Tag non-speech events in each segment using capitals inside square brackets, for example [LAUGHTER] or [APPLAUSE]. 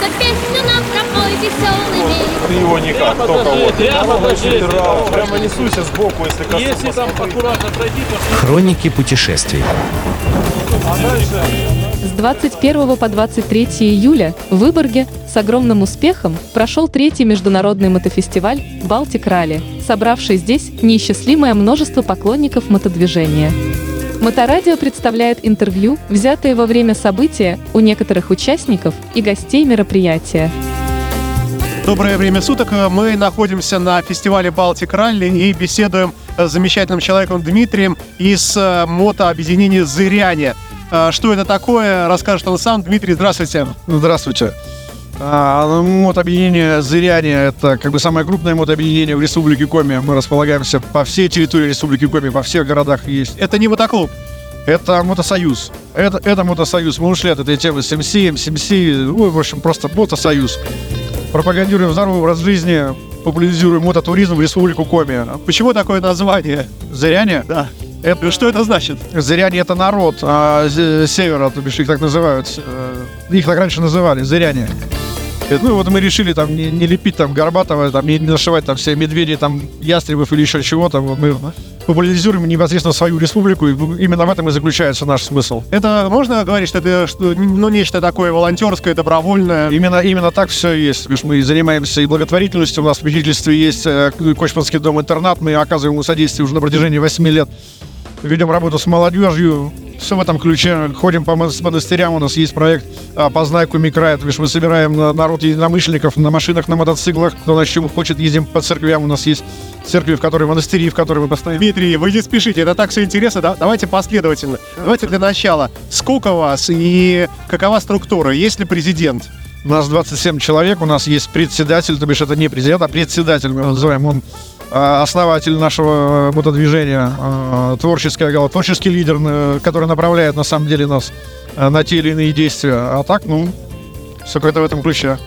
За песню нам пропой веселыми. Ты его никак, только покажи, вот. прямо покажи. Прямо, прямо несуйся сбоку, если коснусь. Если там аккуратно пройти, то Хроники путешествий. С 21 по 23 июля в Выборге с огромным успехом прошел третий международный мотофестиваль «Балтик Ралли», собравший здесь неисчислимое множество поклонников мотодвижения. Моторадио представляет интервью, взятые во время события у некоторых участников и гостей мероприятия. Доброе время суток. Мы находимся на фестивале Балтик Ралли и беседуем с замечательным человеком Дмитрием из э, мотообъединения «Зыряне». Э, Что это такое, расскажет он сам. Дмитрий, здравствуйте. Здравствуйте. А, ну, Мотобъединение «Зыряне» — это как бы самое крупное мотобъединение в Республике Коми. Мы располагаемся по всей территории Республики Коми, во всех городах есть. Это не мотоклуб. Это мотосоюз. Это, это мотосоюз. Мы ушли от этой темы с МС, МС, ну, в общем, просто мотосоюз. Пропагандируем здоровый образ жизни, популяризируем мототуризм в Республику Коми. Почему такое название? «Зыряне» Да. Это, что это значит? Зыряне это народ а, севера, то бишь их так называют. э, Их так раньше называли, зыряне. Э, Ну вот мы решили там не, не лепить там Горбатова, там не, не нашивать там все медведи, там ястребов или еще чего-то. Вот мы популяризируем непосредственно свою республику, и именно в этом и заключается наш смысл. Это можно говорить, что это что, ну, нечто такое волонтерское, добровольное? Именно, именно так все есть. Потому что мы занимаемся и благотворительностью. У нас в попечительстве есть э, Кочманский дом-интернат. Мы оказываем ему содействие уже на протяжении 8 лет. Ведем работу с молодежью. Все в этом ключе. Ходим по мон- монастырям. У нас есть проект а, «Познай Коми край». То бишь мы собираем на- народ единомышленников на машинах, на мотоциклах. Кто на чем хочет, ездим по церквям. У нас есть церкви, в которые монастыри, в которые мы постоянно Дмитрий, вы не спешите, это так все интересно. Да? Давайте последовательно. Давайте для начала. Сколько вас и какова структура? Есть ли президент? У нас 27 человек, у нас есть председатель, то бишь это не президент, а председатель, мы его называем. Он а, основатель нашего мотодвижения, а, творческая голова, творческий лидер, э, который направляет на самом деле нас э, на те или иные действия. А так, ну, все как-то в этом ключе.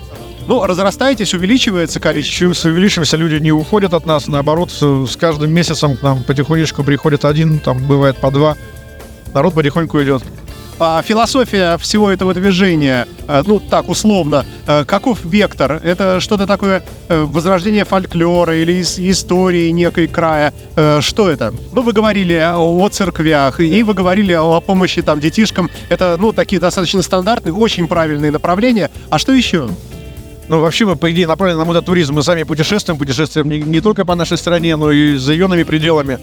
Ну, разрастаетесь, увеличивается количество. Увеличимся, люди не уходят от нас, наоборот, с каждым месяцем к нам потихонечку приходит один, там бывает по два. Народ потихоньку идет. А, философия всего этого движения, э, ну так условно, э, каков вектор? Это что-то такое э, возрождение фольклора или ис- истории некой края? Что это? Ну, вы говорили о церквях, и вы говорили о помощи там детишкам. Это, ну, такие достаточно стандартные, очень правильные направления. А что еще? Ну, вообще мы, по идее, направлены на мототуризм. Мы сами путешествуем, путешествуем не, не только по нашей стране, но и за ее пределами.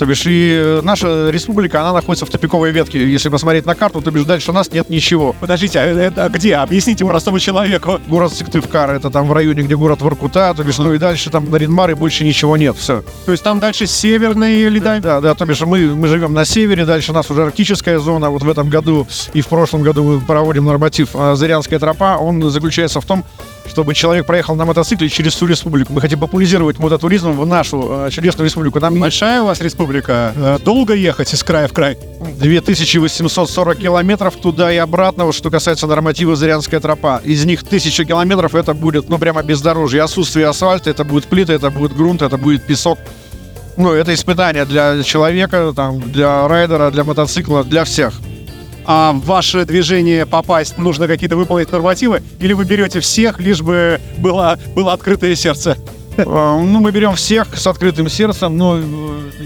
То бишь, и э, наша республика, она находится в тупиковой ветке. Если посмотреть на карту, то бишь дальше нас нет ничего. Подождите, а это где? Объясните простому человеку. Город Сыктывкар, это там в районе, где город Воркута, то бишь, ну и дальше там Наринмар, и больше ничего нет, все. То есть там дальше северные леда? Да, да, то бишь мы, мы живем на севере, дальше у нас уже арктическая зона. Вот в этом году и в прошлом году мы проводим норматив а, Зырянская тропа. Он заключается в том, чтобы человек проехал на мотоцикле через всю республику. Мы хотим популяризировать мототуризм в нашу э, чудесную республику. Нам Большая у вас республика? Э, Долго ехать из края в край? 2840 километров туда и обратно, вот что касается норматива Зырянская тропа. Из них 1000 километров это будет, ну, прямо бездорожье. Отсутствие асфальта, это будет плита, это будет грунт, это будет песок. Ну, это испытание для человека, там, для райдера, для мотоцикла, для всех. а ваше движение попасть нужно какие-то выполнить нормативы, или вы берете всех, лишь бы было, было открытое сердце? Э, Ну, мы берем всех с открытым сердцем, ну,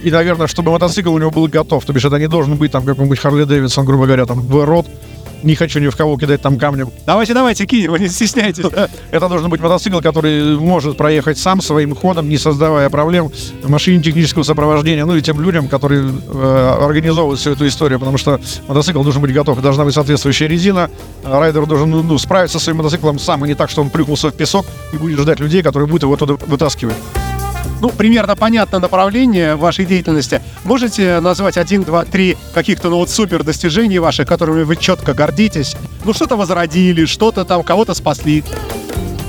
и, наверное, чтобы мотоцикл у него был готов. То бишь, это не должен быть там какой-нибудь Харли Дэвидсон, грубо говоря, там, в рот. Не хочу ни в кого кидать там камнем. Давайте, давайте, вы не стесняйтесь. Это должен быть мотоцикл, который может проехать сам своим ходом, не создавая проблем машине технического сопровождения, ну и тем людям, которые э, организовывают всю эту историю, потому что мотоцикл должен быть готов, должна быть соответствующая резина, а райдер должен ну, ну, справиться со своим мотоциклом сам, и не так, что он плюхнулся в песок и будет ждать людей, которые будут его туда вытаскивать. Ну, примерно понятно направление вашей деятельности. Можете назвать один, два, три каких-то, ну вот, супер достижений ваших, которыми вы четко гордитесь? Ну, что-то возродили, что-то там, кого-то спасли.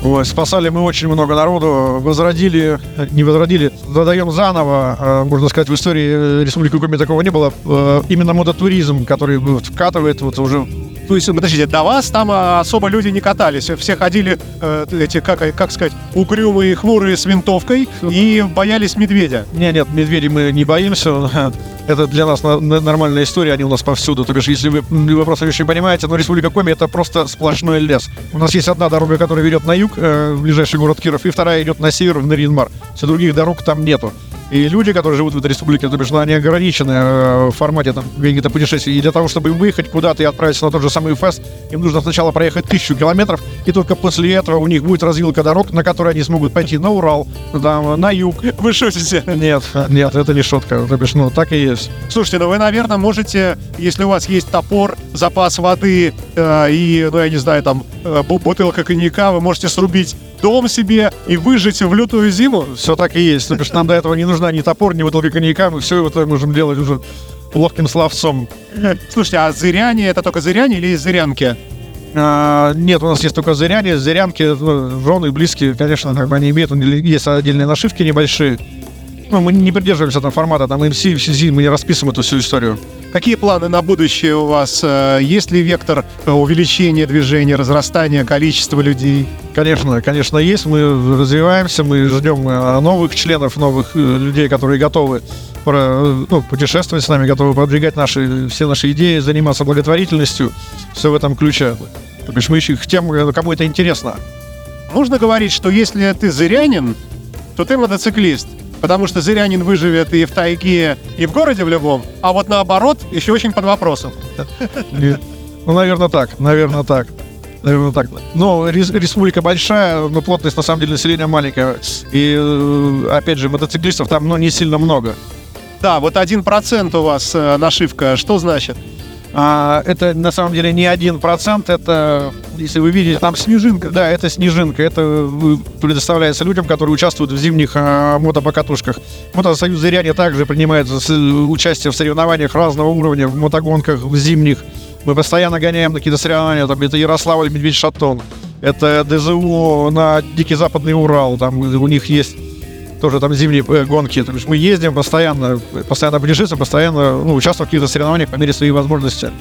Ой, спасали мы очень много народу, возродили, не возродили, задаем заново, э, можно сказать, в истории э, Республики Коми такого не было. Э, Именно мототуризм, который вкатывает вот уже То есть, подождите, до вас там а, особо люди не катались. Все ходили, э, эти, как, как сказать, угрюмые, хмурые с винтовкой и боялись медведя. Не, нет, медведей мы не боимся. [LAUGHS] Это для нас на- на- нормальная история, они у нас повсюду. То бишь, если вы, вы просто еще не понимаете, но Республика Коми это просто сплошной лес. У нас есть одна дорога, которая ведет на юг, э, в ближайший город Киров, и вторая идет на север, в Нарьинмар. Все других дорог там нету. И люди, которые живут в этой республике, то бишь, они ограничены э, в формате там, каких-то путешествий. И для того, чтобы выехать куда-то и отправиться на тот же самый фест, им нужно сначала проехать тысячу километров, и только после этого у них будет развилка дорог, на которой они смогут пойти на Урал, там, на юг. Вы шутите? Нет, нет, это не шутка. То бишь, ну, так и есть. Слушайте, ну вы, наверное, можете, если у вас есть топор, запас воды э, и, ну я не знаю, там э, бу- бутылка коньяка, вы можете срубить дом себе и выжить в лютую зиму. Все так и есть. То бишь, нам до этого не нужна ни топор, ни бутылка коньяка. Мы все это можем делать уже ловким словцом. [LAUGHS] Слушайте, а зыряне это только зыряне или зырянки? А, нет, у нас есть только зыряне. Зырянки, ну, жены, близкие, конечно, как бы они имеют, есть отдельные нашивки небольшие. Ну, мы не придерживаемся там формата, там MC, FCZ, мы не расписываем эту всю историю. Какие планы на будущее у вас? Э, Есть ли вектор э, увеличения движения, разрастания количества людей? Конечно, конечно, есть. Мы развиваемся, мы ждем э, новых членов, новых людей, которые готовы ну, путешествовать с нами, готовы продвигать наши, все наши идеи, заниматься благотворительностью. Все в этом ключе. То бишь мы ищем тем, кому это интересно. Можно говорить, что если ты зырянин, то ты мотоциклист. Потому что зырянин выживет и в тайге, и в городе в любом. А вот наоборот, еще очень под вопросом. Ну, наверное, так. Наверное, так. Наверное, так. Но рес- республика большая, но плотность на самом деле населения маленькая. И э, опять же, мотоциклистов там ну, не сильно много. Да, вот один процент у вас э, нашивка. Что значит? А, это на самом деле не один процент, это, если вы видите, там снежинка. Да, это снежинка. Это э, предоставляется людям, которые участвуют в зимних а, мотопокатушках. Мотосоюз Зыряне также принимает с- участие в соревнованиях разного уровня, в мотогонках, в зимних. Мы постоянно гоняем на какие-то соревнования. Там, это Ярославль, Медведь Шатон. Это ДЗУ на Дикий Западный Урал. Там у них есть тоже там зимние э, гонки. То есть мы ездим постоянно, постоянно путешествуем, постоянно ну, участвуем в каких-то соревнованиях по мере своей возможности.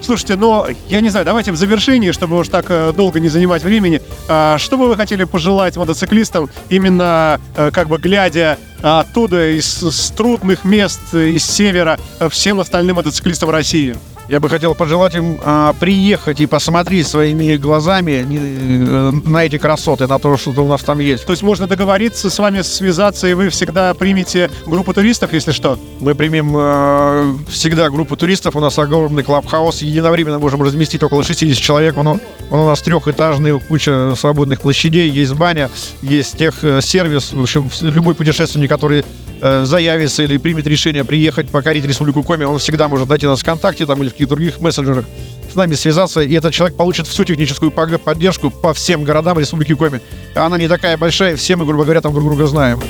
Слушайте, но я не знаю, давайте в завершении, чтобы уж так э, долго не занимать времени, а, что бы вы хотели пожелать мотоциклистам, именно э, как бы глядя оттуда, из, с трудных мест, из севера, всем остальным мотоциклистам России? Я бы хотел пожелать им а, приехать и посмотреть своими глазами э, на эти красоты, на то, что у нас там есть. То есть можно договориться с вами, связаться, и вы всегда примете группу туристов, если что? Мы примем э, всегда группу туристов, у нас огромный клабхаус, единовременно можем разместить около 60 человек, он, он у нас трехэтажный, куча свободных площадей, есть баня, есть техсервис, в общем, любой путешественник, который э, заявится или примет решение приехать покорить Республику Коми, он всегда может найти нас ВКонтакте там, или в каких-то других мессенджерах, с нами связаться, и этот человек получит всю техническую поддержку по всем городам Республики Коми. Она не такая большая, все мы, грубо говоря, там друг друга знаем.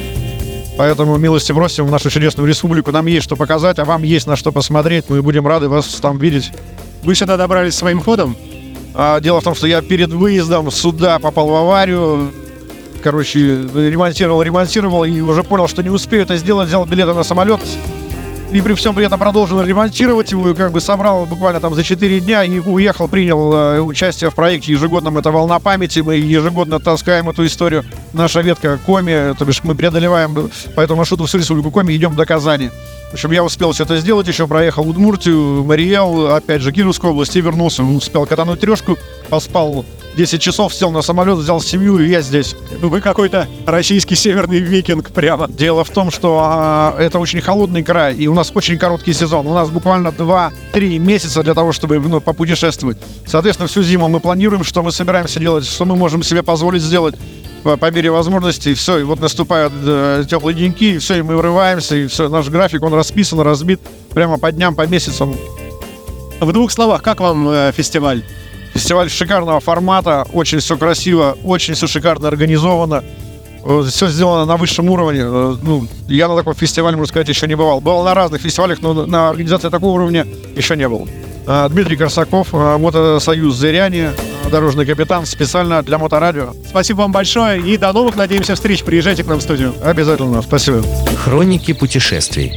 Поэтому милости просим в нашу чудесную республику. Нам есть что показать, а вам есть на что посмотреть. Мы будем рады вас там видеть. Вы сюда добрались своим ходом? А, дело в том, что я перед выездом сюда попал в аварию. Короче, ремонтировал, ремонтировал и уже понял, что не успею это сделать. Взял билеты на самолет. И при всем при этом продолжил ремонтировать его, и как бы собрал буквально там за 4 дня и уехал, принял э, участие в проекте ежегодном «Это волна памяти». Мы ежегодно таскаем эту историю. Наша ветка Коми, то бишь мы преодолеваем по этому маршруту всю республику Коми, идем до Казани. В общем, я успел все это сделать, еще проехал Удмуртию, Мариэл, опять же, Кировскую область и вернулся. Успел катануть трешку, поспал 10 часов, сел на самолет, взял семью, и я здесь. Ну, Вы какой-то российский северный викинг прямо. Дело в том, что а, это очень холодный край, и у нас очень короткий сезон. У нас буквально 2-3 месяца для того, чтобы ну, попутешествовать. Соответственно, всю зиму мы планируем, что мы собираемся делать, что мы можем себе позволить сделать по, по мере возможностей. И все, и вот наступают э, теплые деньки, и все, и мы врываемся, и все, наш график, он расписан, разбит прямо по дням, по месяцам. В двух словах, как вам э, фестиваль? Фестиваль шикарного формата, очень все красиво, очень все шикарно организовано. Все сделано на высшем уровне. Э, Ну, я на таком фестивале, можно сказать, еще не бывал. Был на разных фестивалях, но на- организации такого уровня еще не был. Э, Дмитрий Корсаков, э, Мотосоюз Зыряне, э, дорожный капитан, специально для Моторадио. Спасибо вам большое и до новых, надеемся, встреч. Приезжайте к нам в студию. Обязательно, спасибо. Хроники путешествий.